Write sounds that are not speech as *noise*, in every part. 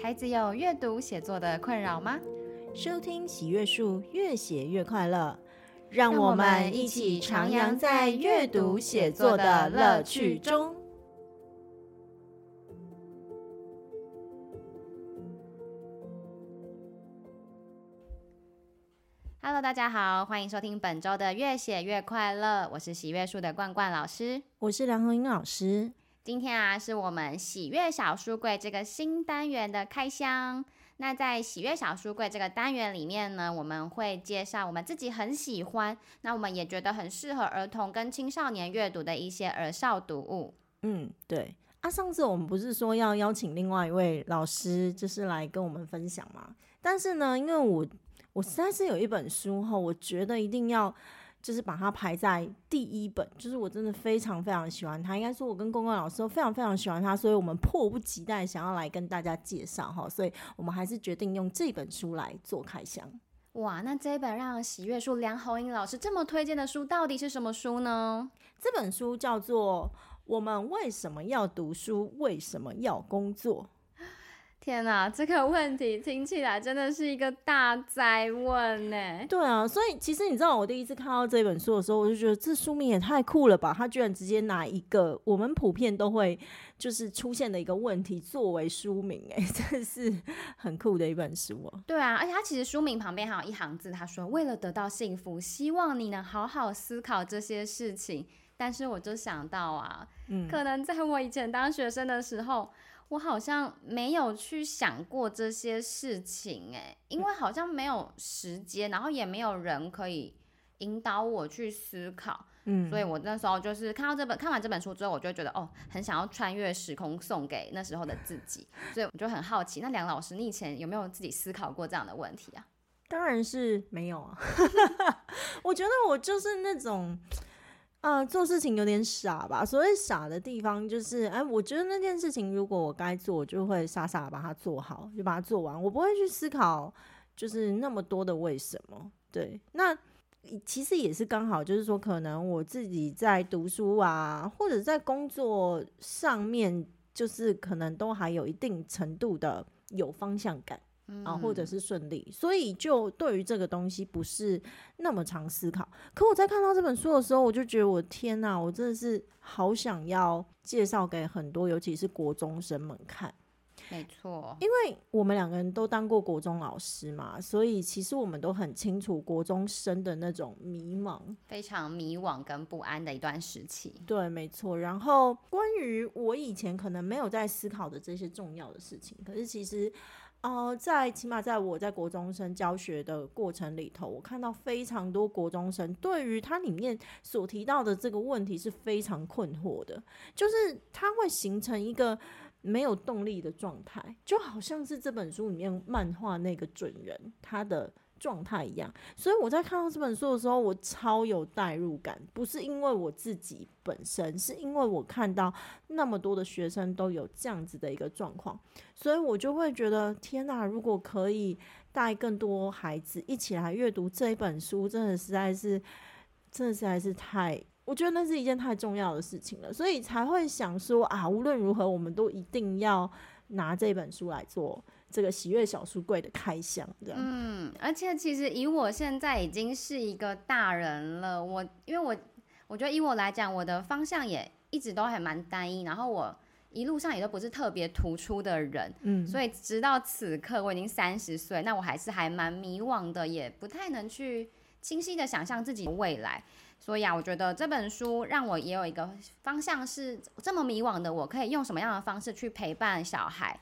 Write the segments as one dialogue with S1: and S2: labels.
S1: 孩子有阅读写作的困扰吗？
S2: 收听喜悦树，越写越快乐，让我们一起徜徉在阅读写作的乐趣中。
S1: Hello，大家好，欢迎收听本周的越写越快乐，我是喜悦树的冠冠老师，
S2: 我是梁红英老师。
S1: 今天啊，是我们喜悦小书柜这个新单元的开箱。那在喜悦小书柜这个单元里面呢，我们会介绍我们自己很喜欢，那我们也觉得很适合儿童跟青少年阅读的一些儿少读物。
S2: 嗯，对。啊，上次我们不是说要邀请另外一位老师，就是来跟我们分享吗？但是呢，因为我我实在是有一本书哈，我觉得一定要。就是把它排在第一本，就是我真的非常非常喜欢它，应该说我跟公公老师都非常非常喜欢它，所以我们迫不及待想要来跟大家介绍哈，所以我们还是决定用这本书来做开箱。
S1: 哇，那这本让喜悦树梁红英老师这么推荐的书到底是什么书呢？
S2: 这本书叫做《我们为什么要读书？为什么要工作》。
S1: 天哪，这个问题听起来真的是一个大灾问呢。
S2: 对啊，所以其实你知道，我第一次看到这本书的时候，我就觉得这书名也太酷了吧！他居然直接拿一个我们普遍都会就是出现的一个问题作为书名，哎，*laughs* 真是很酷的一本书哦。
S1: 对啊，而且他其实书名旁边还有一行字，他说：“为了得到幸福，希望你能好好思考这些事情。”但是我就想到啊，嗯，可能在我以前当学生的时候。我好像没有去想过这些事情，哎，因为好像没有时间，然后也没有人可以引导我去思考，嗯，所以我那时候就是看到这本，看完这本书之后，我就觉得哦，很想要穿越时空送给那时候的自己，所以我就很好奇，那梁老师，你以前有没有自己思考过这样的问题啊？
S2: 当然是没有啊，*laughs* 我觉得我就是那种。呃，做事情有点傻吧？所谓傻的地方就是，哎，我觉得那件事情如果我该做，我就会傻傻把它做好，就把它做完。我不会去思考，就是那么多的为什么。对，那其实也是刚好，就是说，可能我自己在读书啊，或者在工作上面，就是可能都还有一定程度的有方向感。啊，或者是顺利，所以就对于这个东西不是那么常思考。可我在看到这本书的时候，我就觉得我天哪，我真的是好想要介绍给很多，尤其是国中生们看。
S1: 没错，
S2: 因为我们两个人都当过国中老师嘛，所以其实我们都很清楚国中生的那种迷茫，
S1: 非常迷惘跟不安的一段时期。
S2: 对，没错。然后关于我以前可能没有在思考的这些重要的事情，可是其实。哦、呃，在起码在我在国中生教学的过程里头，我看到非常多国中生对于它里面所提到的这个问题是非常困惑的，就是它会形成一个没有动力的状态，就好像是这本书里面漫画那个准人他的。状态一样，所以我在看到这本书的时候，我超有代入感。不是因为我自己本身，是因为我看到那么多的学生都有这样子的一个状况，所以我就会觉得，天哪！如果可以带更多孩子一起来阅读这一本书，真的实在是，真的实在是太，我觉得那是一件太重要的事情了，所以才会想说啊，无论如何，我们都一定要拿这本书来做。这个喜悦小书柜的开箱，这样。
S1: 嗯，而且其实以我现在已经是一个大人了，我因为我我觉得以我来讲，我的方向也一直都还蛮单一，然后我一路上也都不是特别突出的人，嗯，所以直到此刻我已经三十岁，那我还是还蛮迷惘的，也不太能去清晰的想象自己的未来，所以啊，我觉得这本书让我也有一个方向是这么迷惘的，我可以用什么样的方式去陪伴小孩。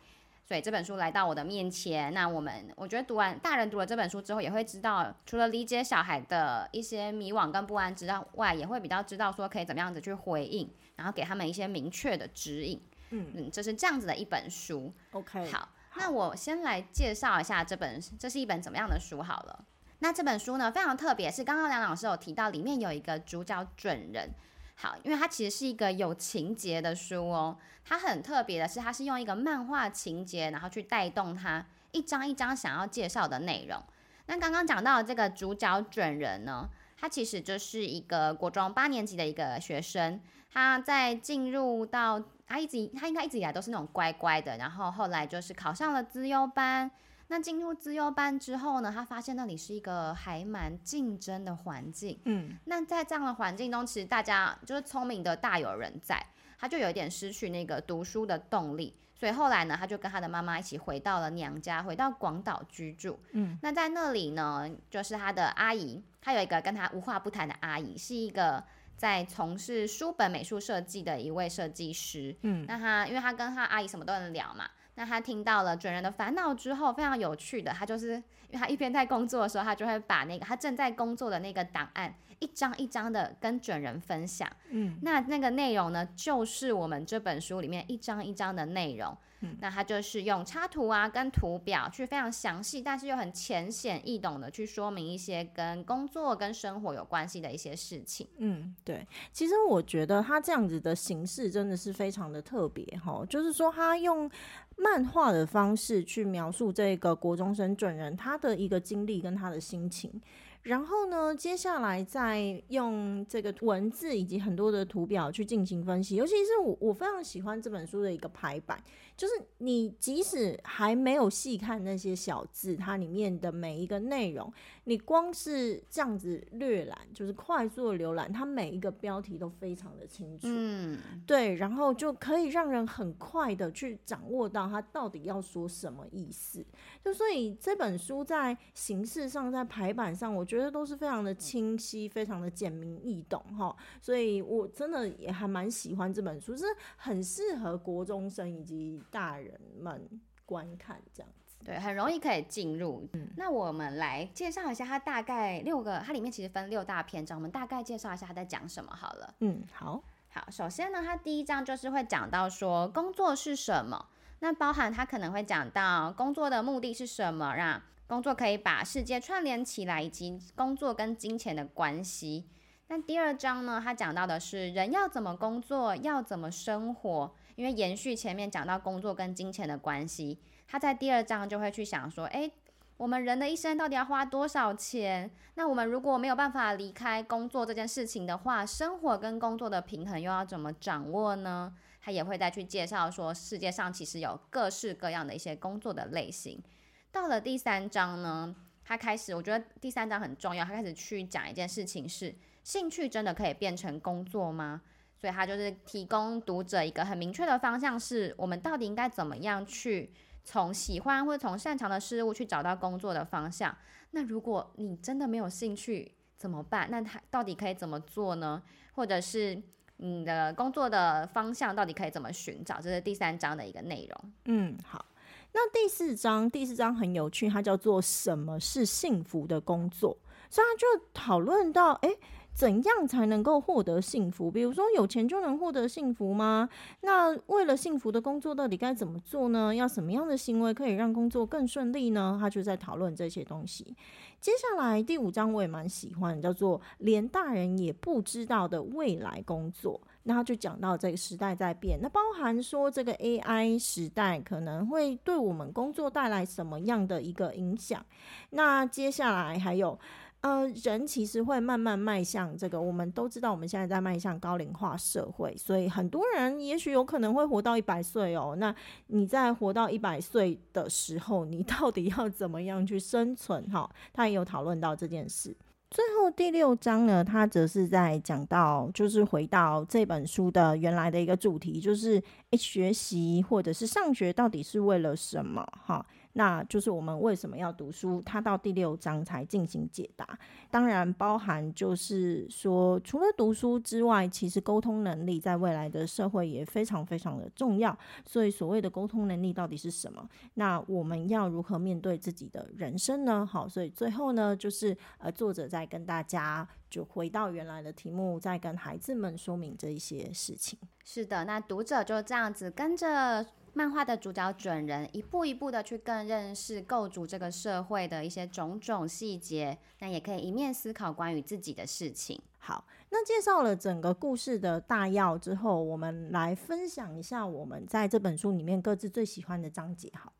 S1: 所以这本书来到我的面前，那我们我觉得读完大人读了这本书之后，也会知道除了理解小孩的一些迷惘跟不安之外，也会比较知道说可以怎么样子去回应，然后给他们一些明确的指引。嗯嗯，这是这样子的一本书。
S2: OK，
S1: 好，那我先来介绍一下这本，这是一本怎么样的书好了。那这本书呢，非常特别，是刚刚梁老师有提到，里面有一个主角准人。好，因为它其实是一个有情节的书哦。它很特别的是，它是用一个漫画情节，然后去带动它一张一张想要介绍的内容。那刚刚讲到的这个主角准人呢，他其实就是一个国中八年级的一个学生。他在进入到他一直他应该一直以来都是那种乖乖的，然后后来就是考上了资优班。那进入资优班之后呢，他发现那里是一个还蛮竞争的环境。嗯，那在这样的环境中，其实大家就是聪明的大有人在，他就有一点失去那个读书的动力。所以后来呢，他就跟他的妈妈一起回到了娘家，回到广岛居住。嗯，那在那里呢，就是他的阿姨，他有一个跟他无话不谈的阿姨，是一个在从事书本美术设计的一位设计师。嗯，那他因为他跟他阿姨什么都能聊嘛，那他听到了准人的烦恼之后，非常有趣的，他就是因为他一边在工作的时候，他就会把那个他正在工作的那个档案一张一张的跟准人分享。嗯，那那个内容呢，就是我们这本书里面一张一张的内容。嗯，那他就是用插图啊跟图表去非常详细，但是又很浅显易懂的去说明一些跟工作跟生活有关系的一些事情。
S2: 嗯，对，其实我觉得他这样子的形式真的是非常的特别哈，就是说他用漫画的方式去描述这个国中生准人他的一个经历跟他的心情。然后呢，接下来再用这个文字以及很多的图表去进行分析，尤其是我我非常喜欢这本书的一个排版，就是你即使还没有细看那些小字，它里面的每一个内容，你光是这样子略览，就是快速的浏览，它每一个标题都非常的清楚，嗯，对，然后就可以让人很快的去掌握到它到底要说什么意思。就所以这本书在形式上，在排版上，我觉得。都是非常的清晰，非常的简明易懂哈，所以我真的也还蛮喜欢这本书，是很适合国中生以及大人们观看这样子，
S1: 对，很容易可以进入。嗯，那我们来介绍一下它大概六个，它里面其实分六大篇章，我们大概介绍一下它在讲什么好了。
S2: 嗯，好，
S1: 好，首先呢，它第一章就是会讲到说工作是什么，那包含它可能会讲到工作的目的是什么，让工作可以把世界串联起来，以及工作跟金钱的关系。那第二章呢，他讲到的是人要怎么工作，要怎么生活。因为延续前面讲到工作跟金钱的关系，他在第二章就会去想说：诶，我们人的一生到底要花多少钱？那我们如果没有办法离开工作这件事情的话，生活跟工作的平衡又要怎么掌握呢？他也会再去介绍说，世界上其实有各式各样的一些工作的类型。到了第三章呢，他开始，我觉得第三章很重要。他开始去讲一件事情是：兴趣真的可以变成工作吗？所以他就是提供读者一个很明确的方向，是我们到底应该怎么样去从喜欢或者从擅长的事物去找到工作的方向。那如果你真的没有兴趣怎么办？那他到底可以怎么做呢？或者是你的工作的方向到底可以怎么寻找？这是第三章的一个内容。
S2: 嗯，好。那第四章，第四章很有趣，它叫做“什么是幸福的工作”，所以他就讨论到，诶、怎样才能够获得幸福？比如说，有钱就能获得幸福吗？那为了幸福的工作，到底该怎么做呢？要什么样的行为可以让工作更顺利呢？他就在讨论这些东西。接下来第五章我也蛮喜欢，叫做“连大人也不知道的未来工作”。那他就讲到这个时代在变，那包含说这个 AI 时代可能会对我们工作带来什么样的一个影响？那接下来还有，呃，人其实会慢慢迈向这个，我们都知道我们现在在迈向高龄化社会，所以很多人也许有可能会活到一百岁哦。那你在活到一百岁的时候，你到底要怎么样去生存？哈，他也有讨论到这件事。最后第六章呢，他则是在讲到，就是回到这本书的原来的一个主题，就是诶，学习或者是上学到底是为了什么？哈。那就是我们为什么要读书？他到第六章才进行解答。当然，包含就是说，除了读书之外，其实沟通能力在未来的社会也非常非常的重要。所以，所谓的沟通能力到底是什么？那我们要如何面对自己的人生呢？好，所以最后呢，就是呃，作者在跟大家就回到原来的题目，再跟孩子们说明这一些事情。
S1: 是的，那读者就这样子跟着。漫画的主角准人一步一步的去更认识构筑这个社会的一些种种细节，那也可以一面思考关于自己的事情。
S2: 好，那介绍了整个故事的大要之后，我们来分享一下我们在这本书里面各自最喜欢的章节。好，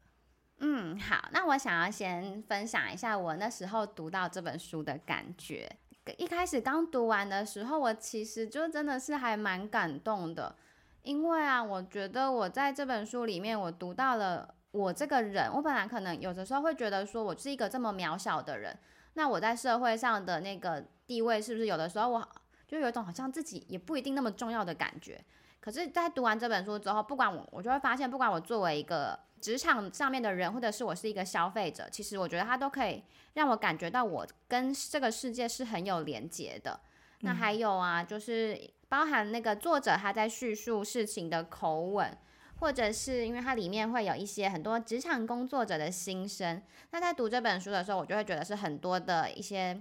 S1: 嗯，好，那我想要先分享一下我那时候读到这本书的感觉。一开始刚读完的时候，我其实就真的是还蛮感动的。因为啊，我觉得我在这本书里面，我读到了我这个人，我本来可能有的时候会觉得说，我是一个这么渺小的人，那我在社会上的那个地位，是不是有的时候我就有一种好像自己也不一定那么重要的感觉？可是，在读完这本书之后，不管我，我就会发现，不管我作为一个职场上面的人，或者是我是一个消费者，其实我觉得它都可以让我感觉到我跟这个世界是很有连接的。那还有啊，就是包含那个作者他在叙述事情的口吻，或者是因为它里面会有一些很多职场工作者的心声。那在读这本书的时候，我就会觉得是很多的一些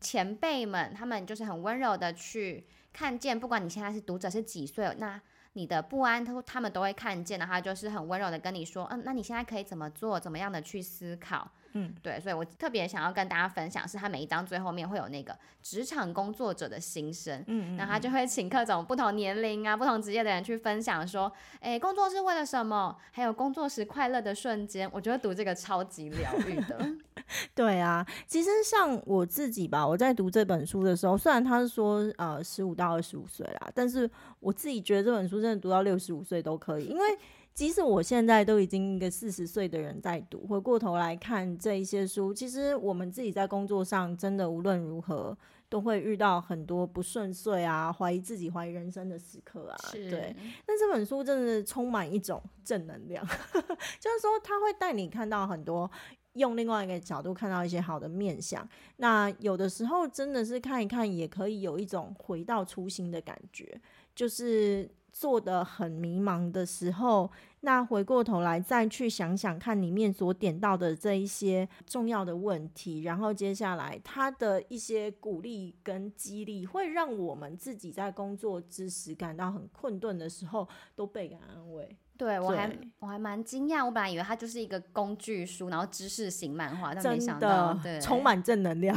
S1: 前辈们，他们就是很温柔的去看见，不管你现在是读者是几岁，那你的不安，他他们都会看见，然后就是很温柔的跟你说，嗯，那你现在可以怎么做，怎么样的去思考。嗯，对，所以我特别想要跟大家分享，是他每一章最后面会有那个职场工作者的心声，嗯，那他就会请各种不同年龄啊、不同职业的人去分享，说，哎，工作是为了什么？还有工作时快乐的瞬间，我觉得读这个超级疗愈的。*laughs*
S2: 对啊，其实像我自己吧，我在读这本书的时候，虽然他是说呃十五到二十五岁啦，但是我自己觉得这本书真的读到六十五岁都可以，因为。即使我现在都已经一个四十岁的人在读，回过头来看这一些书，其实我们自己在工作上真的无论如何都会遇到很多不顺遂啊，怀疑自己、怀疑人生的时刻啊。对，那这本书真的充满一种正能量，*laughs* 就是说他会带你看到很多，用另外一个角度看到一些好的面相。那有的时候真的是看一看，也可以有一种回到初心的感觉，就是。做的很迷茫的时候，那回过头来再去想想看里面所点到的这一些重要的问题，然后接下来他的一些鼓励跟激励，会让我们自己在工作之时感到很困顿的时候，都倍感安慰。
S1: 对，我还对我还蛮惊讶，我本来以为它就是一个工具书，然后知识型漫画，但没想到
S2: 真的
S1: 对 *laughs*
S2: 充满正能量。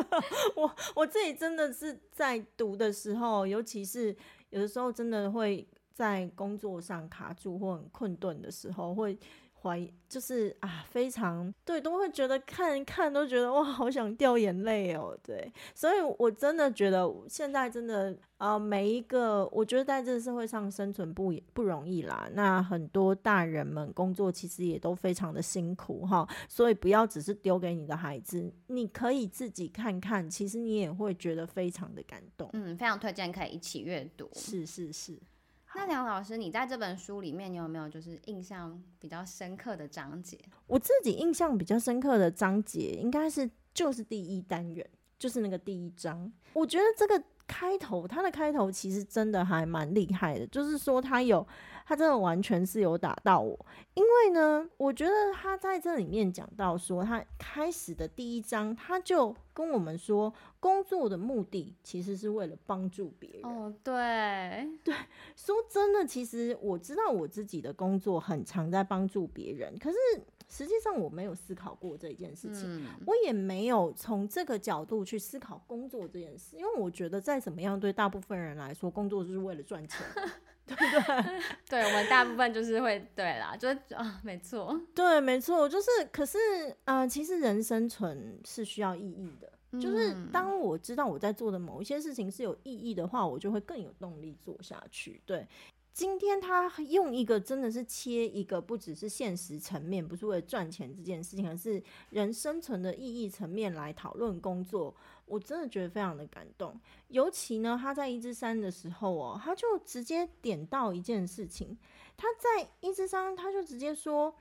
S2: *laughs* 我我自己真的是在读的时候，尤其是。有的时候真的会在工作上卡住或很困顿的时候，会怀疑，就是啊，非常对，都会觉得看一看都觉得哇，好想掉眼泪哦。对，所以我真的觉得现在真的啊、呃，每一个我觉得在这个社会上生存不不容易啦。那很多大人们工作其实也都非常的辛苦哈，所以不要只是丢给你的孩子，你可以自己看看，其实你也会觉得非常的感动。
S1: 嗯，非常推荐可以一起阅读。
S2: 是是是。
S1: 那梁老师，你在这本书里面，你有没有就是印象比较深刻的章节？
S2: 我自己印象比较深刻的章节，应该是就是第一单元，就是那个第一章。我觉得这个开头，他的开头其实真的还蛮厉害的，就是说他有。他真的完全是有打到我，因为呢，我觉得他在这里面讲到说，他开始的第一章，他就跟我们说，工作的目的其实是为了帮助别人。
S1: 哦，对，
S2: 对，说真的，其实我知道我自己的工作很常在帮助别人，可是实际上我没有思考过这一件事情，嗯、我也没有从这个角度去思考工作这件事，因为我觉得再怎么样，对大部分人来说，工作就是为了赚钱。对不对？*laughs*
S1: 对，我们大部分就是会对啦，就是啊，没错，
S2: 对，没错，就是。可是，呃，其实人生存是需要意义的。嗯、就是当我知道我在做的某一些事情是有意义的话，我就会更有动力做下去。对，今天他用一个真的是切一个，不只是现实层面，不是为了赚钱这件事情，而是人生存的意义层面来讨论工作。我真的觉得非常的感动，尤其呢，他在一之三的时候哦，他就直接点到一件事情。他在一之三，他就直接说，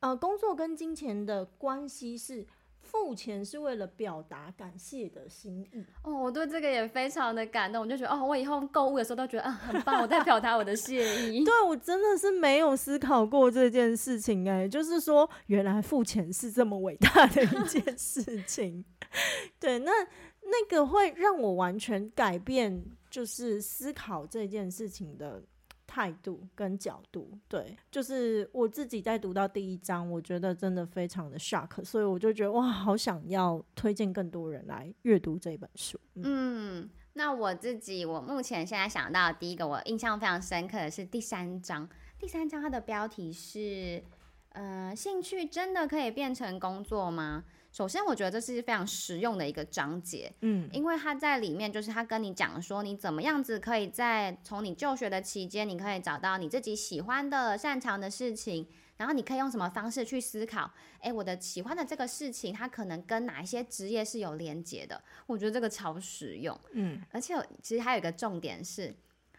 S2: 呃，工作跟金钱的关系是付钱是为了表达感谢的心意。
S1: 哦，我对这个也非常的感动，我就觉得哦，我以后购物的时候都觉得啊，很棒，我在表达我的谢意。*laughs*
S2: 对，我真的是没有思考过这件事情哎，就是说原来付钱是这么伟大的一件事情。*laughs* 对，那。那个会让我完全改变，就是思考这件事情的态度跟角度。对，就是我自己在读到第一章，我觉得真的非常的 shock，所以我就觉得哇，好想要推荐更多人来阅读这本书。嗯，
S1: 那我自己，我目前现在想到第一个，我印象非常深刻的是第三章。第三章它的标题是。呃，兴趣真的可以变成工作吗？首先，我觉得这是非常实用的一个章节，
S2: 嗯，
S1: 因为他在里面就是他跟你讲说，你怎么样子可以在从你就学的期间，你可以找到你自己喜欢的、擅长的事情，然后你可以用什么方式去思考，哎，我的喜欢的这个事情，它可能跟哪一些职业是有连接的？我觉得这个超实用，
S2: 嗯，
S1: 而且其实还有一个重点是，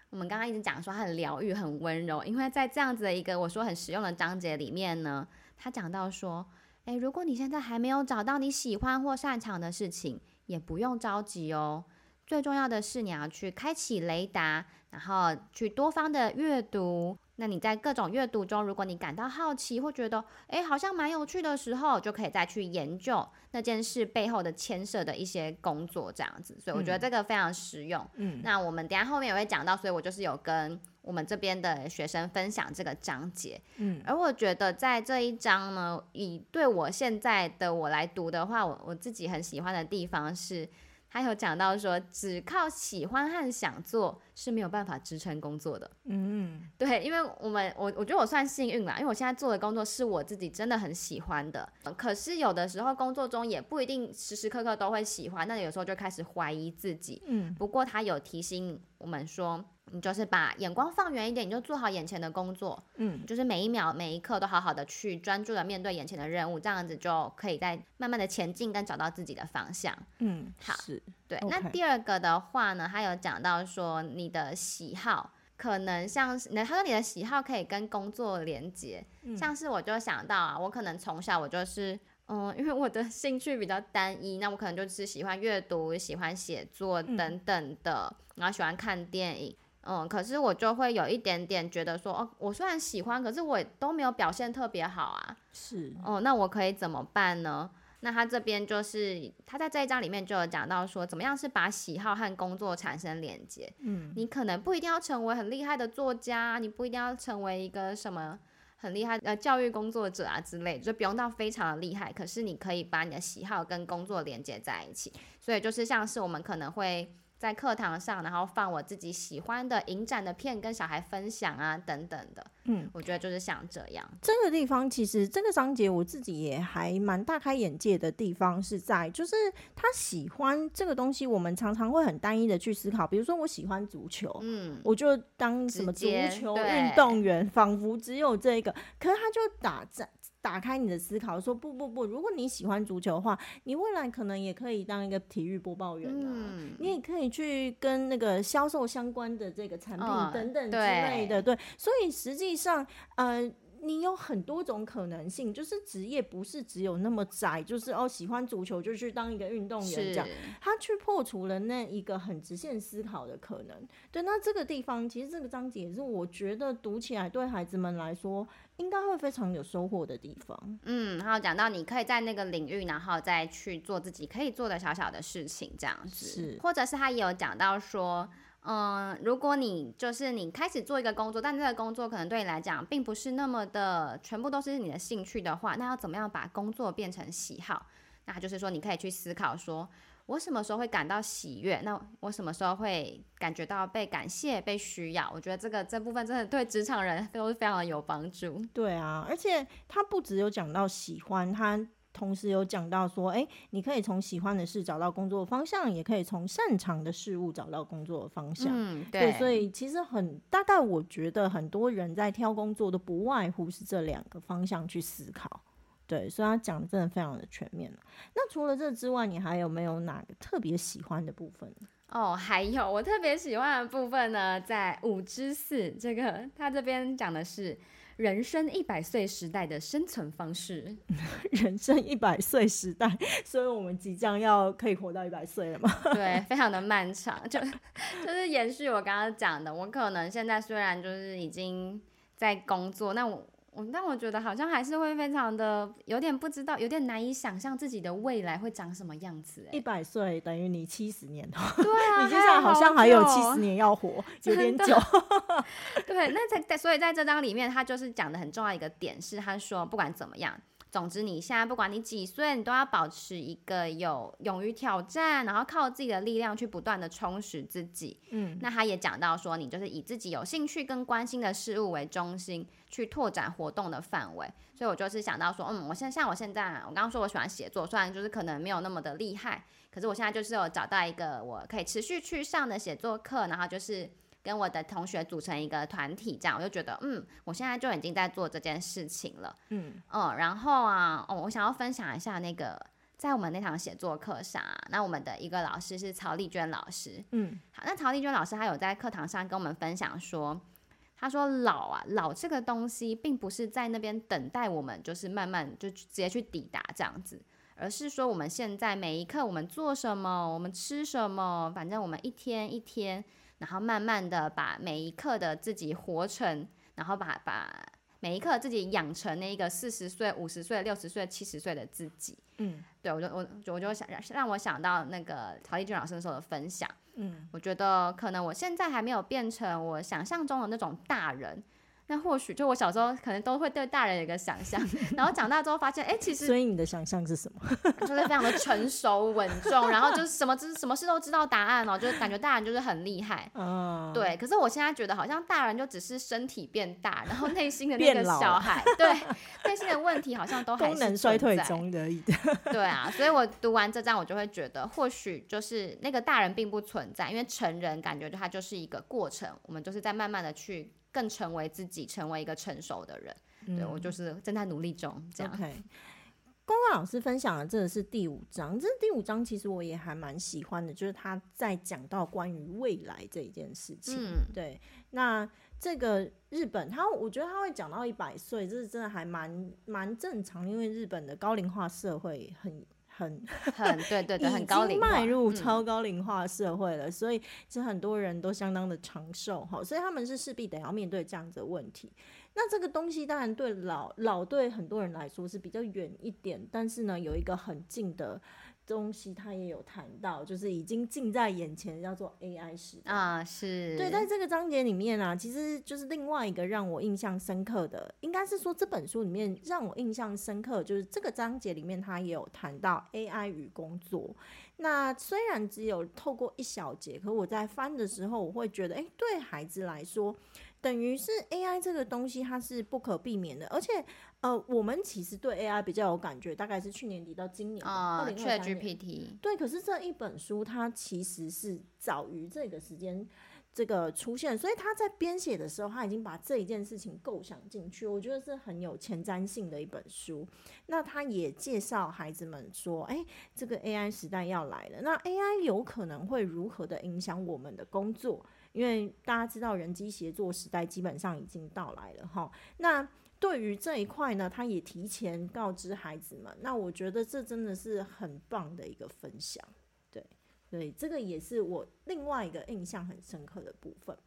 S1: 我们刚刚一直讲说它很疗愈、很温柔，因为在这样子的一个我说很实用的章节里面呢，他讲到说。诶，如果你现在还没有找到你喜欢或擅长的事情，也不用着急哦。最重要的是你要去开启雷达，然后去多方的阅读。那你在各种阅读中，如果你感到好奇或觉得诶好像蛮有趣的时候，就可以再去研究那件事背后的牵涉的一些工作，这样子。所以我觉得这个非常实用。
S2: 嗯，
S1: 那我们等下后面也会讲到，所以我就是有跟我们这边的学生分享这个章节。
S2: 嗯，
S1: 而我觉得在这一章呢，以对我现在的我来读的话，我我自己很喜欢的地方是。他有讲到说，只靠喜欢和想做是没有办法支撑工作的。
S2: 嗯，
S1: 对，因为我们我我觉得我算幸运啦，因为我现在做的工作是我自己真的很喜欢的。可是有的时候工作中也不一定时时刻刻都会喜欢，那有时候就开始怀疑自己。
S2: 嗯，
S1: 不过他有提醒我们说。你就是把眼光放远一点，你就做好眼前的工作，
S2: 嗯，
S1: 就是每一秒每一刻都好好的去专注的面对眼前的任务，这样子就可以在慢慢的前进，跟找到自己的方向。
S2: 嗯，
S1: 好，
S2: 是对。
S1: 那第二个的话呢，他有讲到说你的喜好可能像是，那他说你的喜好可以跟工作连接，
S2: 嗯，像
S1: 是我就想到啊，我可能从小我就是，嗯，因为我的兴趣比较单一，那我可能就是喜欢阅读、喜欢写作等等的，嗯，然后喜欢看电影。嗯，可是我就会有一点点觉得说，哦，我虽然喜欢，可是我都没有表现特别好啊。
S2: 是，
S1: 哦，那我可以怎么办呢？那他这边就是他在这一章里面就有讲到说，怎么样是把喜好和工作产生连接。
S2: 嗯，
S1: 你可能不一定要成为很厉害的作家，你不一定要成为一个什么很厉害的教育工作者啊之类，就不用到非常的厉害。可是你可以把你的喜好跟工作连接在一起，所以就是像是我们可能会。在课堂上，然后放我自己喜欢的影展的片，跟小孩分享啊，等等的。
S2: 嗯，
S1: 我觉得就是像这样。
S2: 这个地方其实这个章节我自己也还蛮大开眼界的地方是在，就是他喜欢这个东西，我们常常会很单一的去思考。比如说我喜欢足球，
S1: 嗯，
S2: 我就当什么足球运动员，仿佛只有这个。可是他就打在。打开你的思考，说不不不，如果你喜欢足球的话，你未来可能也可以当一个体育播报员啊，
S1: 嗯，
S2: 你也可以去跟那个销售相关的这个产品等等之类的，哦，对，对，所以实际上，呃。你有很多种可能性，就是职业不是只有那么窄，就是哦喜欢足球就去当一个运动员这样，他去破除了那一个很直线思考的可能。对，那这个地方其实这个章节也是我觉得读起来对孩子们来说应该会非常有收获的地方。
S1: 嗯，然后讲到你可以在那个领域，然后再去做自己可以做的小小的事情，这样子，
S2: 是，
S1: 或者是他也有讲到说。嗯，如果你就是你开始做一个工作，但这个工作可能对你来讲并不是那么的全部都是你的兴趣的话，那要怎么样把工作变成喜好？那就是说，你可以去思考说，我什么时候会感到喜悦？那我什么时候会感觉到被感谢、被需要？我觉得这个这部分真的对职场人 *laughs* 都是非常的有帮助。
S2: 对啊，而且他不只有讲到喜欢他。同时有讲到说，哎，你可以从喜欢的事找到工作方向，也可以从擅长的事物找到工作的方向。
S1: 嗯，对。
S2: 对，所以其实很大概，我觉得很多人在挑工作都不外乎是这两个方向去思考。对，所以他讲的真的非常的全面。那除了这之外，你还有没有哪个特别喜欢的部分？
S1: 哦，还有我特别喜欢的部分呢，在五之四这个，他这边讲的是。人生一百岁时代的生存方式，*laughs*
S2: 人生一百岁时代，*laughs* 所以我们即将要可以活到一百岁了吗？*laughs*
S1: 对，非常的漫长，就就是延续我刚刚讲的，我可能现在虽然就是已经在工作，那我。我但我觉得好像还是会非常的有点不知道，有点难以想象自己的未来会长什么样子。
S2: 一百岁等于你七十年，*laughs*
S1: 对啊，
S2: 你接下来好像还有七十年要活，有点久。*laughs*
S1: 对，那在所以在这章里面，他就是讲的很重要一个点是，他说不管怎么样，总之，你现在不管你几岁，你都要保持一个有勇于挑战，然后靠自己的力量去不断的充实自己。
S2: 嗯，
S1: 那他也讲到说，你就是以自己有兴趣跟关心的事物为中心，去拓展活动的范围。所以我就是想到说，嗯，我现在像我现在，我刚刚说我喜欢写作，虽然就是可能没有那么的厉害，可是我现在就是有找到一个我可以持续去上的写作课，然后就是。跟我的同学组成一个团体，这样我就觉得，嗯，我现在就已经在做这件事情了，
S2: 嗯。
S1: 嗯，然后啊，哦，我想要分享一下那个，在我们那堂写作课上啊，那我们的一个老师是曹丽娟老师，
S2: 嗯，
S1: 好，那曹丽娟老师她有在课堂上跟我们分享说，她说老啊，老这个东西并不是在那边等待我们，就是慢慢就直接去抵达这样子，而是说我们现在每一刻我们做什么，我们吃什么，反正我们一天一天。然后慢慢的把每一刻的自己活成，然后把把每一刻自己养成那个四十岁、五十岁、六十岁、七十岁的自己。
S2: 嗯，
S1: 对我就我就我就想让让我想到那个曹丽君老师那时候的分享。
S2: 嗯，
S1: 我觉得可能我现在还没有变成我想象中的那种大人。那或许就我小时候可能都会对大人有一个想象，*laughs* 然后长大之后发现，哎、欸，其实
S2: 所以你的想象是什么？*laughs*
S1: 就是非常的成熟稳重，然后就是什么知什么事都知道答案哦，就是感觉大人就是很厉害。
S2: 嗯，
S1: 对。可是我现在觉得好像大人就只是身体变大，然后内心的那个小孩，*laughs* 对，内心的问题好像都还是
S2: 功能衰退中而已。
S1: 对啊，所以我读完这章，我就会觉得，或许就是那个大人并不存在，因为成人感觉他就是一个过程，我们就是在慢慢的去。更成为自己，成为一个成熟的人。嗯、对，我就是正在努力中。这样。
S2: OK，光光老师分享的这个是第五章，这第五章其实我也还蛮喜欢的，就是他在讲到关于未来这一件事情。嗯、对，那这个日本，他我觉得他会讲到一百岁，这是真的还蛮蛮正常，因为日本的高龄化社会很。很
S1: 很对对对，*laughs* 很高龄，
S2: 迈入超高龄化社会了，嗯、所以其实很多人都相当的长寿哈，所以他们是势必得要面对这样子的问题。那这个东西当然对老老对很多人来说是比较远一点，但是呢，有一个很近的。东西他也有谈到，就是已经近在眼前，叫做 AI 时代
S1: 啊，是
S2: 对，在这个章节里面啊，其实就是另外一个让我印象深刻的，应该是说这本书里面让我印象深刻，就是这个章节里面他也有谈到 AI 与工作。那虽然只有透过一小节，可我在翻的时候，我会觉得，哎，对孩子来说。等于是 AI 这个东西，它是不可避免的，而且，呃，我们其实对 AI 比较有感觉，大概是去年底到今年
S1: 啊，ChatGPT。
S2: 对，可是这一本书它其实是早于这个时间这个出现，所以他在编写的时候，他已经把这一件事情构想进去，我觉得是很有前瞻性的一本书。那他也介绍孩子们说，哎，这个 AI 时代要来了，那 AI 有可能会如何的影响我们的工作？因为大家知道人机协作时代基本上已经到来了哈，那对于这一块呢，他也提前告知孩子们，那我觉得这真的是很棒的一个分享，对对，这个也是我另外一个印象很深刻的部分。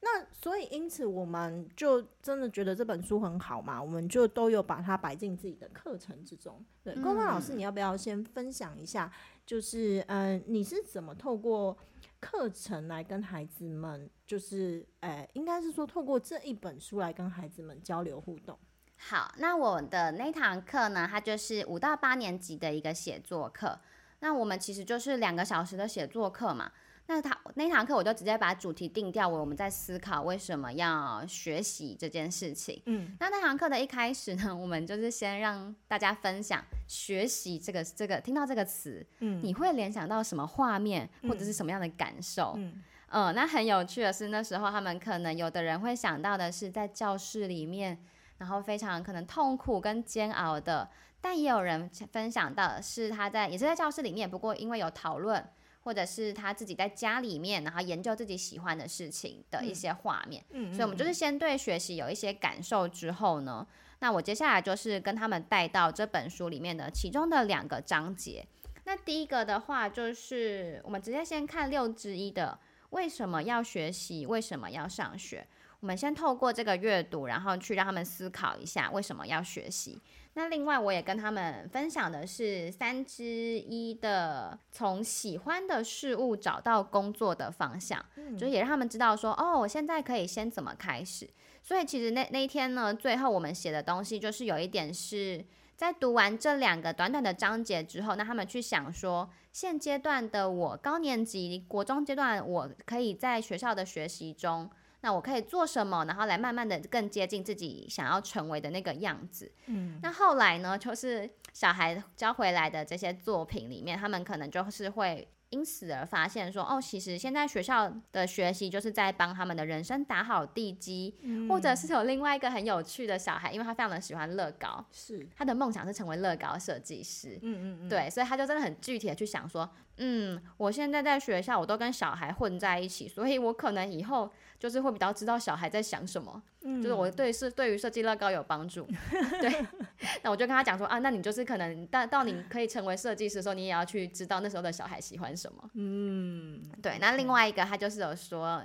S2: 那所以因此我们就真的觉得这本书很好嘛，我们就都有把它摆进自己的课程之中。对，光光老师，你要不要先分享一下？就是嗯、呃，你是怎么透过课程来跟孩子们，就是，诶，应该是说透过这一本书来跟孩子们交流互动。
S1: 好，那我的那堂课呢，它就是五到八年级的一个写作课。那我们其实就是两个小时的写作课嘛。那他那堂课我就直接把主题定掉为我们在思考为什么要学习这件事情。
S2: 嗯，
S1: 那那堂课的一开始呢，*laughs* 我们就是先让大家分享学习这个这个听到这个词，嗯，你会联想到什么画面或者是什么样的感受？嗯，嗯，那很有趣的是那时候他们可能有的人会想到的是在教室里面，然后非常可能痛苦跟煎熬的，但也有人分享到的是他在也是在教室里面，不过因为有讨论。或者是他自己在家里面，然后研究自己喜欢的事情的一些画面，嗯，所以我们就是先对学习有一些感受之后呢，那我接下来就是跟他们带到这本书里面的其中的两个章节。那第一个的话就是我们直接先看六之一的为什么要学习，为什么要上学。我们先透过这个阅读，然后去让他们思考一下为什么要学习。那另外，我也跟他们分享的是三之一的从喜欢的事物找到工作的方向，嗯，就也让他们知道说，哦，我现在可以先怎么开始。所以其实那那一天呢，最后我们写的东西就是有一点是在读完这两个短短的章节之后，那他们去想说，现阶段的我，高年级、国中阶段，我可以在学校的学习中，那我可以做什么，然后来慢慢的更接近自己想要成为的那个样子。嗯，那后来呢，就是小孩交回来的这些作品里面，他们可能就是会。因此而发现说，哦，其实现在学校的学习就是在帮他们的人生打好地基，嗯，或者是有另外一个很有趣的小孩，因为他非常的喜欢乐高，是他的梦想是成为乐高设计师，嗯嗯嗯，对，所以他就真的很具体的去想说，嗯，我现在在学校我都跟小孩混在一起，所以我可能以后就是会比较知道小孩在想什么。嗯、就是我对是对于设计乐高有帮助，*laughs* 对，那我就跟他讲说啊，那你就是可能到到你可以成为设计师的时候，你也要去知道那时候的小孩喜欢什么，嗯，对。那另外一个他就是有说，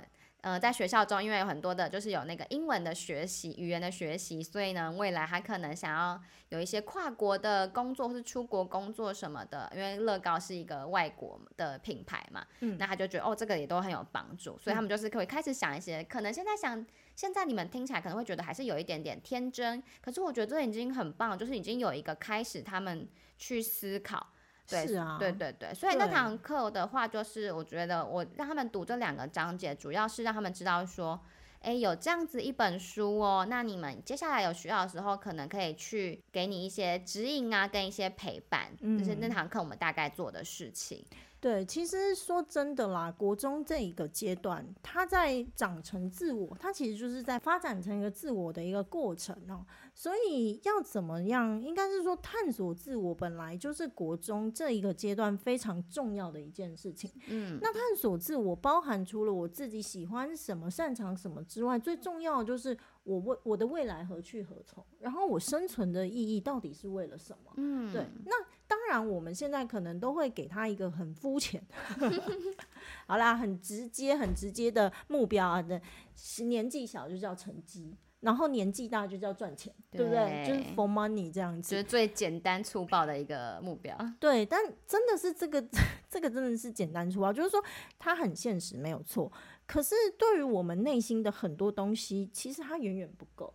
S1: 呃，在学校中，因为有很多的就是有那个英文的学习、语言的学习，所以呢，未来他可能想要有一些跨国的工作或是出国工作什么的，因为乐高是一个外国的品牌嘛，嗯，那他就觉得哦，这个也都很有帮助，所以他们就是可以开始想一些可能现在想。现在你们听起来可能会觉得还是有一点点天真，可是我觉得这已经很棒，就是已经有一个开始，他们去思考。对，是啊，对对对。所以那堂课的话，就是我觉得我让他们读这两个章节，主要是让他们知道说，诶，有这样子一本书哦，那你们接下来有需要的时候，可能可以去给你一些指引啊，跟一些陪伴，嗯，就是那堂课我们大概做的事情。
S2: 对，其实说真的啦，国中这一个阶段，他在长成自我，他其实就是在发展成一个自我的一个过程哦。所以要怎么样，应该是说探索自我，本来就是国中这一个阶段非常重要的一件事情。嗯，那探索自我，包含除了我自己喜欢什么、擅长什么之外，最重要的就是我未我的未来何去何从，然后我生存的意义到底是为了什么？嗯，对，那。当然，我们现在可能都会给他一个很肤浅，*laughs* 好啦，很直接、很直接的目标啊。的年纪小就叫成绩，然后年纪大就叫赚钱，对，对不对？就是 for money 这样子，
S1: 就是最简单粗暴的一个目标。
S2: 对，但真的是这个，*laughs* 这个真的是简单粗暴，就是说它很现实，没有错。可是对于我们内心的很多东西，其实它远远不够。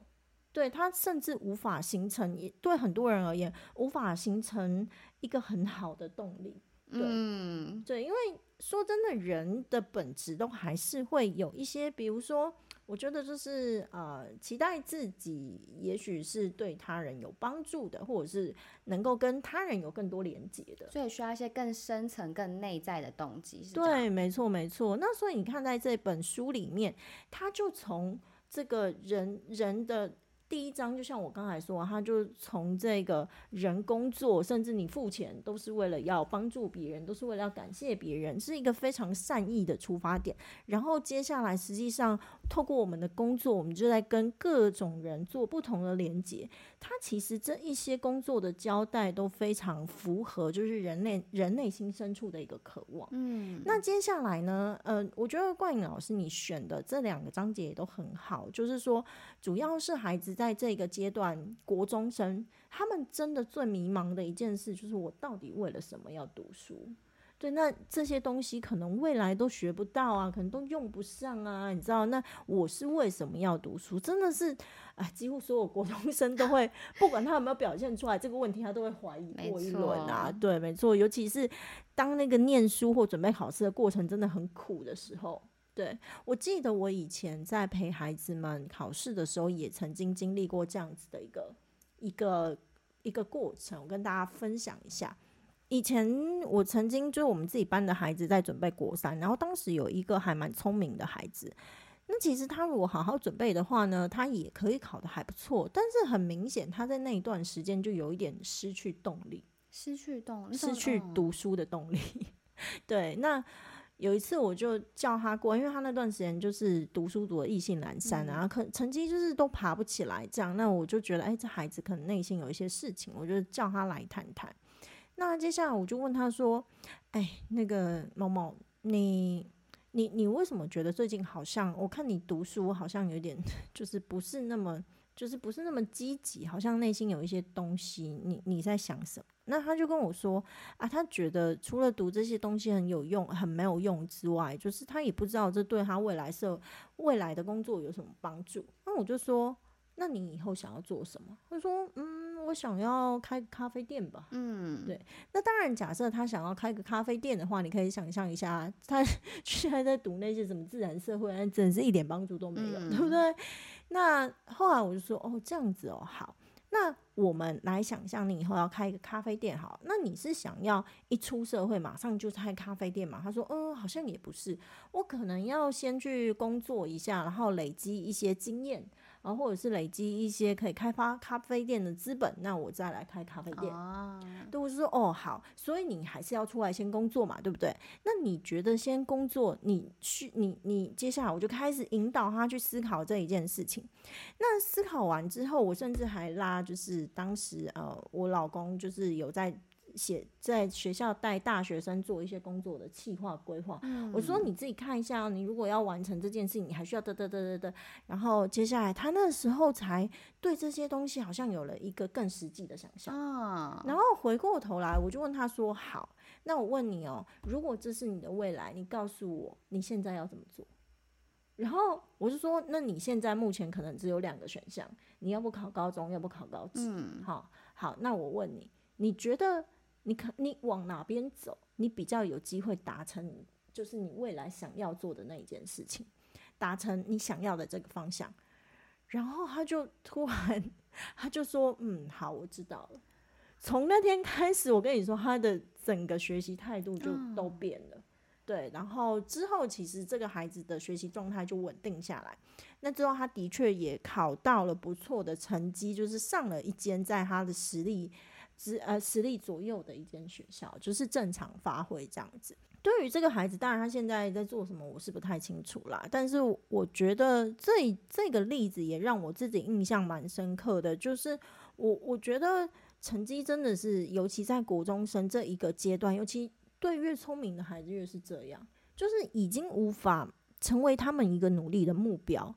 S2: 对，它甚至无法形成，也对很多人而言无法形成一个很好的动力。对，嗯、对，因为说真的，人的本质都还是会有一些，比如说，我觉得就是呃，期待自己，也许是对他人有帮助的，或者是能够跟他人有更多连接的，
S1: 所以需要一些更深层、更内在的动机。
S2: 对，没错，没错。那所以你看，在这本书里面，他就从这个人人的。第一章就像我刚才说，他就从这个人工作，甚至你付钱都是为了要帮助别人，都是为了要感谢别人，是一个非常善意的出发点。然后接下来，实际上透过我们的工作，我们就在跟各种人做不同的连接。他其实这一些工作的交代都非常符合，就是人类人内心深处的一个渴望。嗯，那接下来呢？呃，我觉得冠颖老师你选的这两个章节也都很好，就是说主要是孩子。在这个阶段，国中生他们真的最迷茫的一件事，就是我到底为了什么要读书？对，那这些东西可能未来都学不到啊，可能都用不上啊，你知道？那我是为什么要读书？真的是，啊，几乎所有国中生都会，不管他有没有表现出来这个问题，他都会怀疑过一轮啊。对，没错，尤其是当那个念书或准备考试的过程真的很苦的时候。对，我记得我以前在陪孩子们考试的时候，也曾经经历过这样子的一个一个一个过程。我跟大家分享一下，以前我曾经就是我们自己班的孩子在准备国三，然后当时有一个还蛮聪明的孩子，那其实他如果好好准备的话呢，他也可以考得还不错。但是很明显，他在那一段时间就有一点失去动力，
S1: 失去动力，
S2: 失去读书的动力。*laughs* 对，那。有一次我就叫他过，因为他那段时间就是读书读的意兴阑珊然后，可成绩就是都爬不起来这样。那我就觉得，哎、欸，这孩子可能内心有一些事情，我就叫他来谈谈。那接下来我就问他说：“哎、那个某某，你你你为什么觉得最近好像我看你读书好像有点 *laughs* 就是不是那么就是不是那么积极，好像内心有一些东西，你你在想什么？”那他就跟我说啊，他觉得除了读这些东西很有用，很没有用之外，就是他也不知道这对他未来是未来的工作有什么帮助。那我就说，那你以后想要做什么？他说：“嗯，我想要开个咖啡店吧。”
S1: 嗯，
S2: 对。那当然，假设他想要开个咖啡店的话，你可以想象一下，他 *laughs* 居然在读那些什么自然社会，真的是一点帮助都没有，嗯、对不对？那后来我就说：“哦，这样子哦，好。那我们来想象，你以后要开一个咖啡店，好。那你是想要一出社会马上就开咖啡店吗？”他说：“嗯，好像也不是，我可能要先去工作一下，然后累积一些经验。”然后或者是累积一些可以开发咖啡店的资本，那我再来开咖啡店。啊，对，我就说哦好，所以你还是要出来先工作嘛，对不对？那你觉得先工作，你去你你接下来我就开始引导他去思考这一件事情。那思考完之后，我甚至还拉，就是当时呃我老公就是有在。写在学校带大学生做一些工作的企划规划，嗯、我说你自己看一下，你如果要完成这件事情，你还需要得得得得得，然后接下来他那时候才对这些东西好像有了一个更实际的想象，
S1: 哦、
S2: 然后回过头来我就问他说：“好，那我问你哦，如果这是你的未来，你告诉我你现在要怎么做？”然后我就说：“那你现在目前可能只有两个选项，你要不考高中，要不考高职。嗯”好，好，那我问你，你觉得？你可你往哪边走，你比较有机会达成，就是你未来想要做的那一件事情，达成你想要的这个方向。然后他就突然，他就说：“嗯，好，我知道了。”从那天开始，我跟你说，他的整个学习态度就都变了。嗯、对，然后之后其实这个孩子的学习状态就稳定下来。那之后他的确也考到了不错的成绩，就是上了一间在他的实力。实呃实力左右的一间学校，就是正常发挥这样子。对于这个孩子，当然他现在在做什么，我是不太清楚啦。但是我觉得这这个例子也让我自己印象蛮深刻的，就是我我觉得成绩真的是，尤其在国中生这一个阶段，尤其对越聪明的孩子越是这样，就是已经无法成为他们一个努力的目标。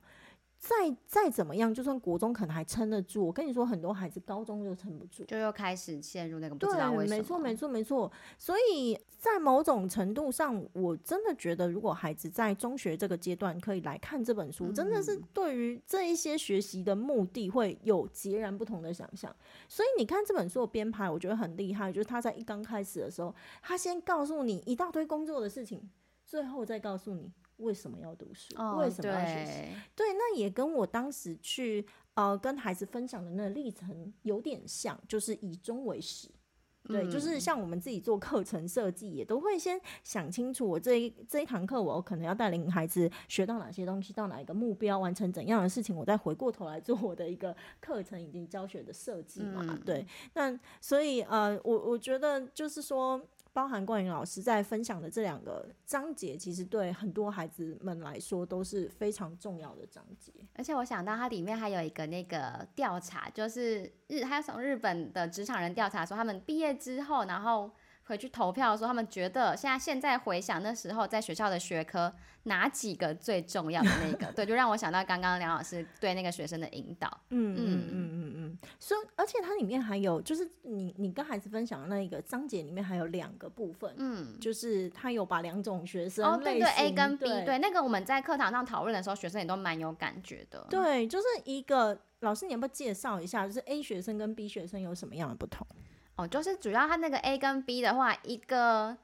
S2: 再再怎么样，就算国中可能还撑得住，我跟你说，很多孩子高中就撑不住，
S1: 就又开始陷入那个不知道为什
S2: 么。没错，没错，没错。所以在某种程度上，我真的觉得，如果孩子在中学这个阶段可以来看这本书，嗯、真的是对于这一些学习的目的会有截然不同的想象。所以你看这本书的编排，我觉得很厉害，就是他在一刚开始的时候，他先告诉你一大堆工作的事情，最后再告诉你。为什么要读书？哦、为什么要学习？对，那也跟我当时去呃跟孩子分享的那个历程有点像，就是以终为始。对，嗯、就是像我们自己做课程设计，也都会先想清楚，我这一这一堂课我可能要带领孩子学到哪些东西，到哪一个目标，完成怎样的事情，我再回过头来做我的一个课程以及教学的设计嘛。嗯、对，那所以呃，我我觉得就是说。包含冠颖老师在分享的这两个章节，其实对很多孩子们来说都是非常重要的章节。
S1: 而且我想到它里面还有一个那个调查，就是日，他从日本的职场人调查说，他们毕业之后，然后。回去投票的时候，他们觉得现在现在回想那时候在学校的学科哪几个最重要的那个，*laughs* 对，就让我想到刚刚梁老师对那个学生的引导。
S2: 嗯嗯嗯嗯嗯。所以，而且它里面还有，就是你你跟孩子分享的那个章节里面还有两个部分，嗯，就是他有把两种学生
S1: 哦，对对，A 跟 B，对，对，那个我们在课堂上讨论的时候，学生也都蛮有感觉的。
S2: 对，就是一个老师，你要不要介绍一下，就是 A 学生跟 B 学生有什么样的不同？
S1: 哦，就是主要他那个 A 跟 B 的话，一个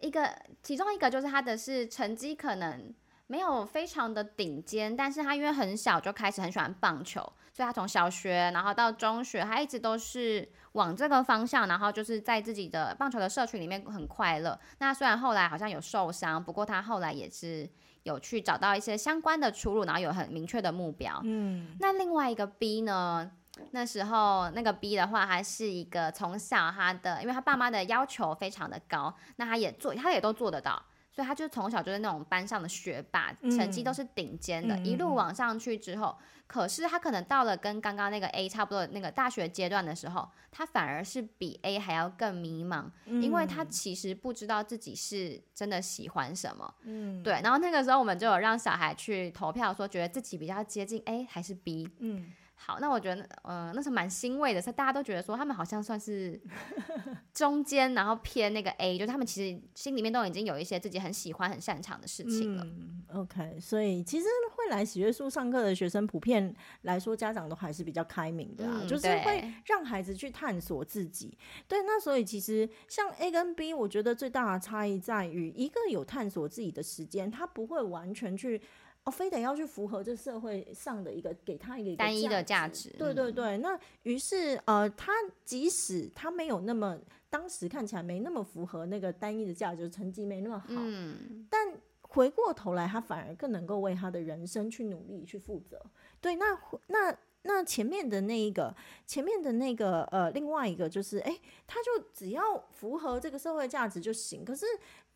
S1: 一个其中一个就是他的是成绩可能没有非常的顶尖，但是他因为很小就开始很喜欢棒球，所以他从小学然后到中学，他一直都是往这个方向，然后就是在自己的棒球的社群里面很快乐。那虽然后来好像有受伤，不过他后来也是有去找到一些相关的出路，然后有很明确的目标。嗯，那另外一个 B 呢？那时候那个 B 的话，还是一个从小他的，因为他爸妈的要求非常的高，那他也做，他也都做得到，所以他就从小就是那种班上的学霸，嗯、成绩都是顶尖的，嗯、一路往上去之后，可是他可能到了跟刚刚那个 A 差不多的那个大学阶段的时候，他反而是比 A 还要更迷茫，嗯、因为他其实不知道自己是真的喜欢什么，嗯，对，然后那个时候我们就有让小孩去投票，说觉得自己比较接近 A 还是 B，嗯。好，那我觉得，呃，那时候蛮欣慰的，是大家都觉得说他们好像算是 *laughs* 中间，然后偏那个 A，就是他们其实心里面都已经有一些自己很喜欢、很擅长的事情了。
S2: 嗯、OK，所以其实会来喜悦树上课的学生，普遍来说家长都还是比较开明的啊，嗯、就是会让孩子去探索自己。对，那所以其实像 A 跟 B，我觉得最大的差异在于，一个有探索自己的时间，他不会完全去。哦，非得要去符合这社会上的一个给他一个，
S1: 单一的价值。
S2: 对对对，嗯、那于是呃，他即使他没有那么当时看起来没那么符合那个单一的价值，成绩没那么好，嗯，但回过头来，他反而更能够为他的人生去努力去负责。对，那那那前面的那一个，前面的那个呃，另外一个就是，哎、欸，他就只要符合这个社会价值就行。可是。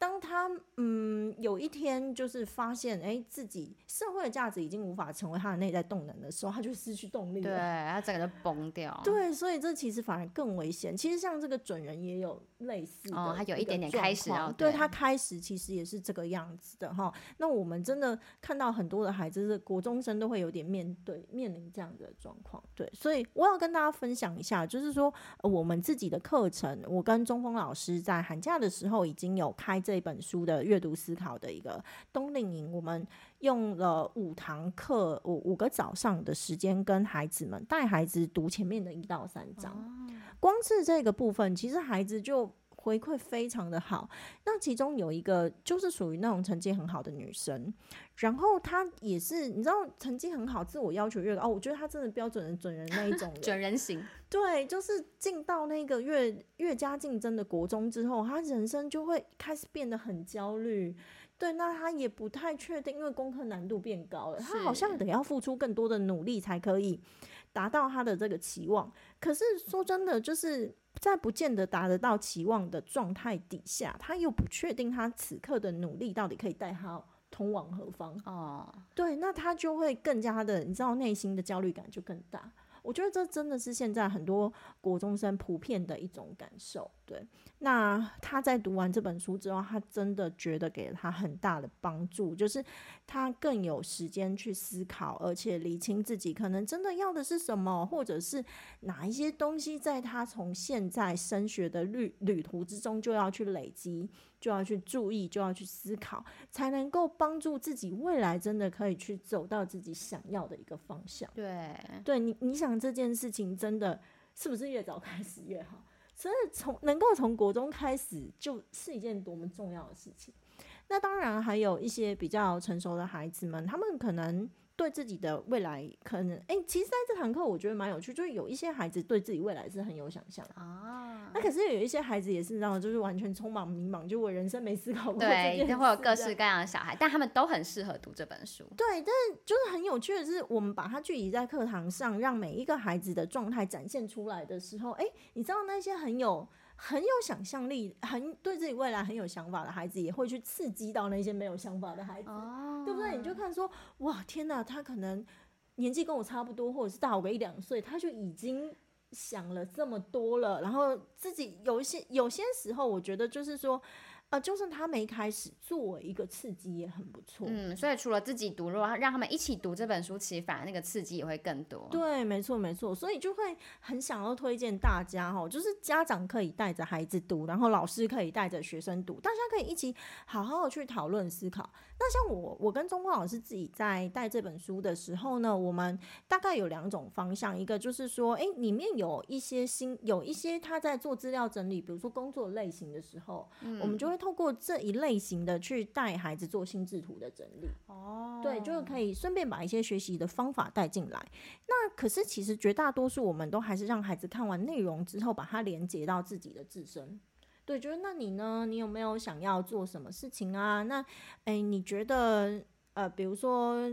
S2: 当他嗯有一天就是发现哎、欸、自己社会的价值已经无法成为他的内在动能的时候，他就失去动力了，
S1: 对，他整个就崩掉。
S2: 对，所以这其实反而更危险。其实像这个准人也有类似的，
S1: 哦，他有一点点开始
S2: 对他开始其实也是这个样子的哈。那我们真的看到很多的孩子是国中生都会有点面对面临这样的状况，对，所以我要跟大家分享一下，就是说我们自己的课程，我跟中锋老师在寒假的时候已经有开这。这本书的阅读思考的一个冬令营，我们用了五堂课，五五个早上的时间，跟孩子们带孩子读前面的一到三章。光是这个部分，其实孩子就回馈非常的好。那其中有一个就是属于那种成绩很好的女生，然后她也是你知道成绩很好，自我要求越高，哦，我觉得她真的标准的准人那一种 *laughs*
S1: 准人型。
S2: 对，就是进到那个越越加竞争的国中之后，她人生就会开始变得很焦虑。对，那他也不太确定，因为功课难度变高了，他好像得要付出更多的努力才可以达到他的这个期望。可是说真的，就是在不见得达得到期望的状态底下，他又不确定他此刻的努力到底可以带他通往何方。哦，对，那他就会更加的，你知道，内心的焦虑感就更大。我觉得这真的是现在很多国中生普遍的一种感受，对。那他在读完这本书之后，他真的觉得给了他很大的帮助，就是他更有时间去思考，而且理清自己可能真的要的是什么，或者是哪一些东西在他从现在升学的旅旅途之中就要去累积。就要去注意，就要去思考，才能够帮助自己未来真的可以去走到自己想要的一个方向。
S1: 对，
S2: 对你，你想这件事情真的是不是越早开始越好？所以从能够从国中开始，就是一件多么重要的事情。那当然还有一些比较成熟的孩子们，他们可能。对自己的未来可能，哎、欸，其实在这堂课我觉得蛮有趣，就是有一些孩子对自己未来是很有想象啊。那可是有一些孩子也是，让就是完全充满迷茫，就我人生没思考过。
S1: 对，一定会有各式各样的小孩，但他们都很适合读这本书。
S2: 对，但是就是很有趣的是，我们把它聚集在课堂上，让每一个孩子的状态展现出来的时候，哎、欸，你知道那些很有。很有想象力，很对自己未来很有想法的孩子，也会去刺激到那些没有想法的孩子，哦、对不对？你就看说，哇，天哪，他可能年纪跟我差不多，或者是大我个一两岁，他就已经想了这么多了。然后自己有一些，有些时候，我觉得就是说。呃，就算他没开始，作为一个刺激也很不错。
S1: 嗯，所以除了自己读，如果让他们一起读这本书，其实反而那个刺激也会更多。
S2: 对，没错，没错。所以就会很想要推荐大家哈，就是家长可以带着孩子读，然后老师可以带着学生读，大家可以一起好好的去讨论思考。那像我，我跟中光老师自己在带这本书的时候呢，我们大概有两种方向，一个就是说，哎，里面有一些新，有一些他在做资料整理，比如说工作类型的时候，嗯，我们就会。透过这一类型的去带孩子做心智图的整理，哦，对，就是可以顺便把一些学习的方法带进来。那可是其实绝大多数我们都还是让孩子看完内容之后，把它连接到自己的自身。对，就是那你呢？你有没有想要做什么事情啊？那哎，你觉得呃，比如说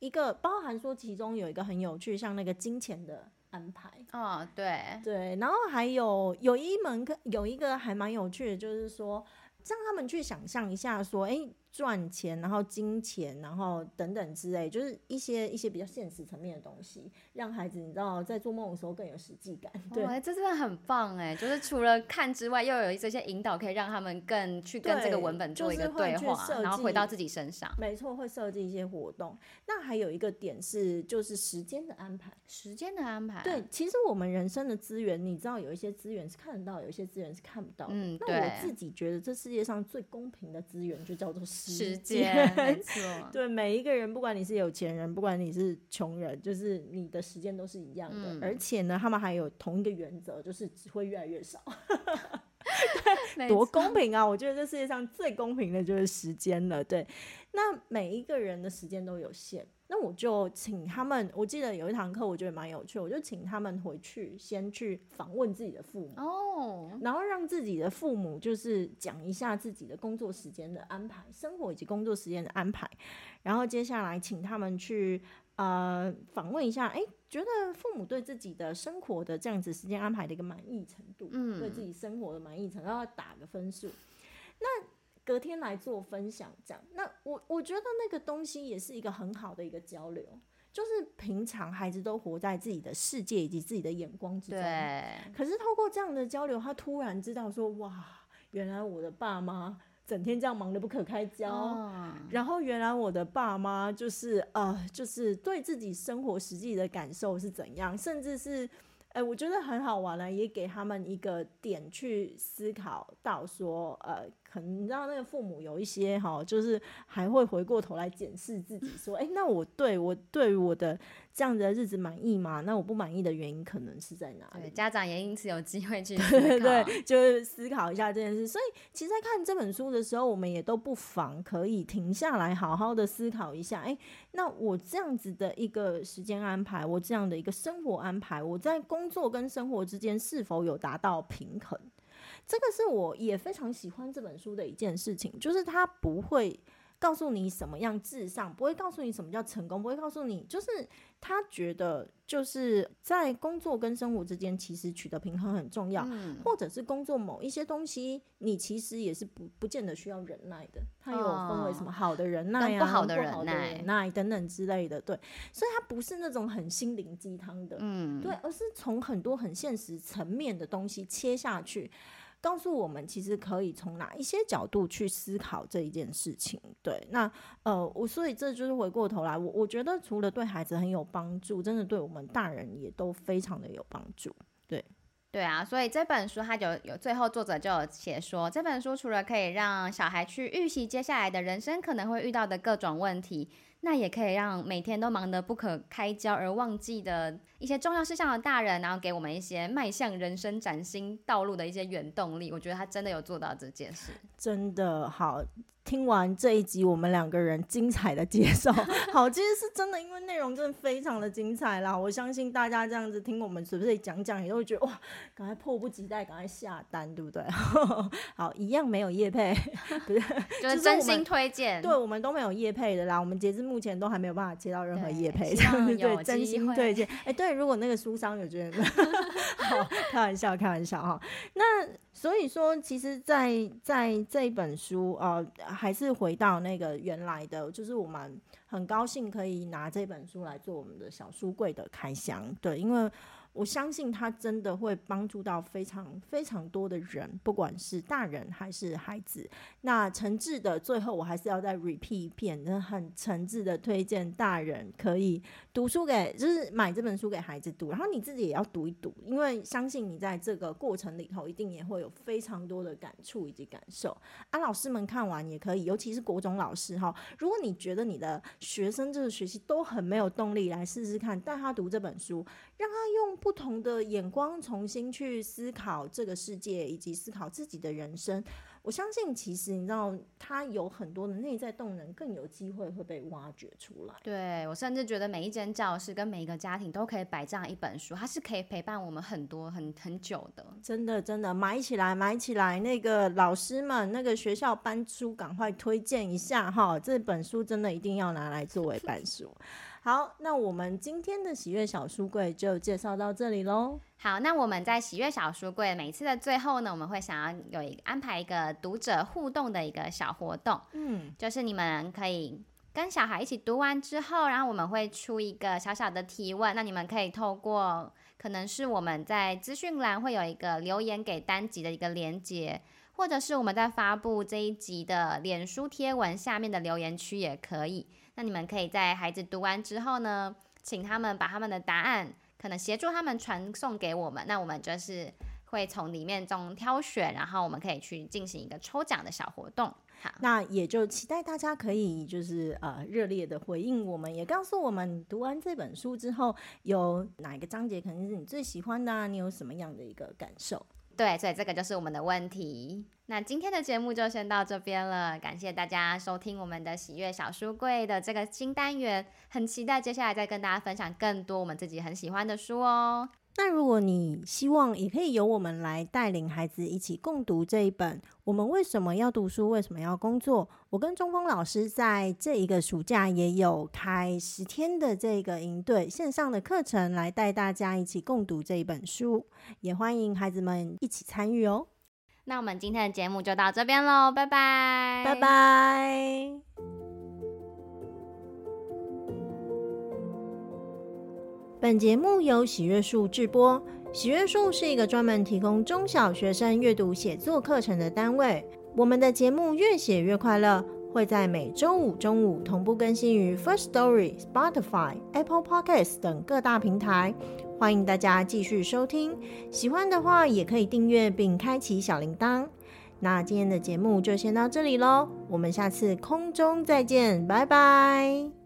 S2: 一个包含说其中有一个很有趣，像那个金钱的。安排
S1: 哦，对
S2: 对，然后还有有一门课，有一个还蛮有趣的，就是说让他们去想象一下，说，哎，赚钱，然后金钱，然后等等之类，就是一些一些比较现实层面的东西，让孩子你知道在做梦的时候更有实际感。对，
S1: 哦、这真的很棒哎！就是除了看之外，又有这些引导，可以让他们更去跟这个文本做一个对话，就是、然后回到自己身上。
S2: 没错，会设计一些活动。那还有一个点是，就是时间的安排。
S1: 时间的安排。
S2: 对，其实我们人生的资源，你知道有一些资源是看得到，有一些资源是看不到的。嗯，那我自己觉得这世界上最公平的资源就叫做时间。没错。*laughs* 对，每一个人，不管你是有钱人，不管你是穷人，就是你的时间都是一样的。嗯、而且呢，他们还有同一个原则，就是只会越来越少。*laughs* 对，多公平啊！我觉得这世界上最公平的就是时间了。对，那每一个人的时间都有限。那我就请他们，我记得有一堂课，我觉得蛮有趣，我就请他们回去先去访问自己的父母哦，然后让自己的父母就是讲一下自己的工作时间的安排，生活以及工作时间的安排，然后接下来请他们去呃访问一下，哎，觉得父母对自己的生活的这样子时间安排的一个满意程度，嗯，对自己生活的满意程度，然后打个分数，那。隔天来做分享，这样，那我我觉得那个东西也是一个很好的一个交流，就是平常孩子都活在自己的世界以及自己的眼光之中，对。可是透过这样的交流，他突然知道说，哇，原来我的爸妈整天这样忙得不可开交，哦，然后原来我的爸妈就是呃，就是对自己生活实际的感受是怎样，甚至是。哎、欸，我觉得很好玩了，也给他们一个点去思考到说，呃，可能你知道那个父母有一些哈，就是还会回过头来检视自己，说，哎、欸，那我对我对我的。这样子的日子满意吗？那我不满意的原因可能是在哪里？
S1: 家长也因此有机会去 *laughs*
S2: 对对，就是思考一下这件事。所以，其实，在看这本书的时候，我们也都不妨可以停下来，好好的思考一下。哎，那我这样子的一个时间安排，我这样的一个生活安排，我在工作跟生活之间是否有达到平衡？这个是我也非常喜欢这本书的一件事情，就是它不会。告诉你什么样至上，不会告诉你什么叫成功，不会告诉你，就是他觉得就是在工作跟生活之间，其实取得平衡很重要，嗯、或者是工作某一些东西，你其实也是不不见得需要忍耐的，它有分为什么好的忍耐啊，
S1: 不好的忍
S2: 耐，忍耐等等之类的，对，所以它不是那种很心灵鸡汤的，嗯，对，而是从很多很现实层面的东西切下去。告诉我们，其实可以从哪一些角度去思考这一件事情。对，那呃，我所以这就是回过头来，我我觉得除了对孩子很有帮助，真的对我们大人也都非常的有帮助。对，
S1: 对啊，所以这本书它就有最后作者就有写说，这本书除了可以让小孩去预习接下来的人生可能会遇到的各种问题。那也可以让每天都忙得不可开交而忘记的一些重要事项的大人，然后给我们一些迈向人生崭新道路的一些原动力。我觉得他真的有做到这件事，
S2: 真的好。听完这一集，我们两个人精彩的介绍，*laughs* 好，其实是真的，因为内容真的非常的精彩啦。我相信大家这样子听我们随便讲讲，也都会觉得哇，赶快迫不及待，赶快下单，对不对？*laughs* 好，一样没有叶配，*laughs* 不是，
S1: 就是真心推荐。
S2: 对，我们都没有叶配的啦，我们截至目前都还没有办法接到任何叶配，这样子对，真心推荐。哎、欸，对，如果那个书商有觉得，好，开玩笑，开玩笑哈。那。所以说，其实在，在在这一本书，呃，还是回到那个原来的，就是我们很高兴可以拿这本书来做我们的小书柜的开箱，对，因为。我相信他真的会帮助到非常非常多的人，不管是大人还是孩子。那诚挚的，最后我还是要再 repeat 一遍，真的很诚挚的推荐大人可以读书给，就是买这本书给孩子读，然后你自己也要读一读，因为相信你在这个过程里头一定也会有非常多的感触以及感受。啊，老师们看完也可以，尤其是国中老师哈，如果你觉得你的学生这个学习都很没有动力，来试试看带他读这本书，让他用。不同的眼光，重新去思考这个世界，以及思考自己的人生。我相信，其实你知道，他有很多的内在动能，更有机会会被挖掘出来。
S1: 对，我甚至觉得，每一间教室跟每一个家庭都可以摆这样一本书，它是可以陪伴我们很多很很久的。
S2: 真的，真的，买起来，买起来！那个老师们，那个学校搬书，赶快推荐一下哈！这本书真的一定要拿来作为搬书。好，那我们今天的喜悦小书柜就介绍到这里喽。
S1: 好，那我们在喜悦小书柜每次的最后呢，我们会想要有一个安排一个读者互动的一个小活动，嗯，就是你们可以跟小孩一起读完之后，然后我们会出一个小小的提问，那你们可以透过可能是我们在资讯栏会有一个留言给单集的一个连接，或者是我们在发布这一集的脸书贴文下面的留言区也可以。那你们可以在孩子读完之后呢，请他们把他们的答案，可能协助他们传送给我们。那我们就是会从里面中挑选，然后我们可以去进行一个抽奖的小活动。好，
S2: 那也就期待大家可以就是呃热烈的回应我们，也告诉我们读完这本书之后有哪一个章节可能是你最喜欢的啊，你有什么样的一个感受？
S1: 对，所以这个就是我们的问题。那今天的节目就先到这边了，感谢大家收听我们的喜悦小书柜的这个新单元，很期待接下来再跟大家分享更多我们自己很喜欢的书哦。
S2: 那如果你希望也可以由我们来带领孩子一起共读这一本《我们为什么要读书？为什么要工作？》，我跟中峰老师在这一个暑假也有开十天的这个营队线上的课程，来带大家一起共读这一本书，也欢迎孩子们一起参与哦。
S1: 那我们今天的节目就到这边喽，拜拜，
S2: 拜拜。本节目由喜悦树制播。喜悦树是一个专门提供中小学生阅读写作课程的单位。我们的节目越写越快乐，会在每周五中午同步更新于 First Story、Spotify、Apple Podcasts 等各大平台。欢迎大家继续收听，喜欢的话也可以订阅并开启小铃铛。那今天的节目就先到这里喽，我们下次空中再见，拜拜。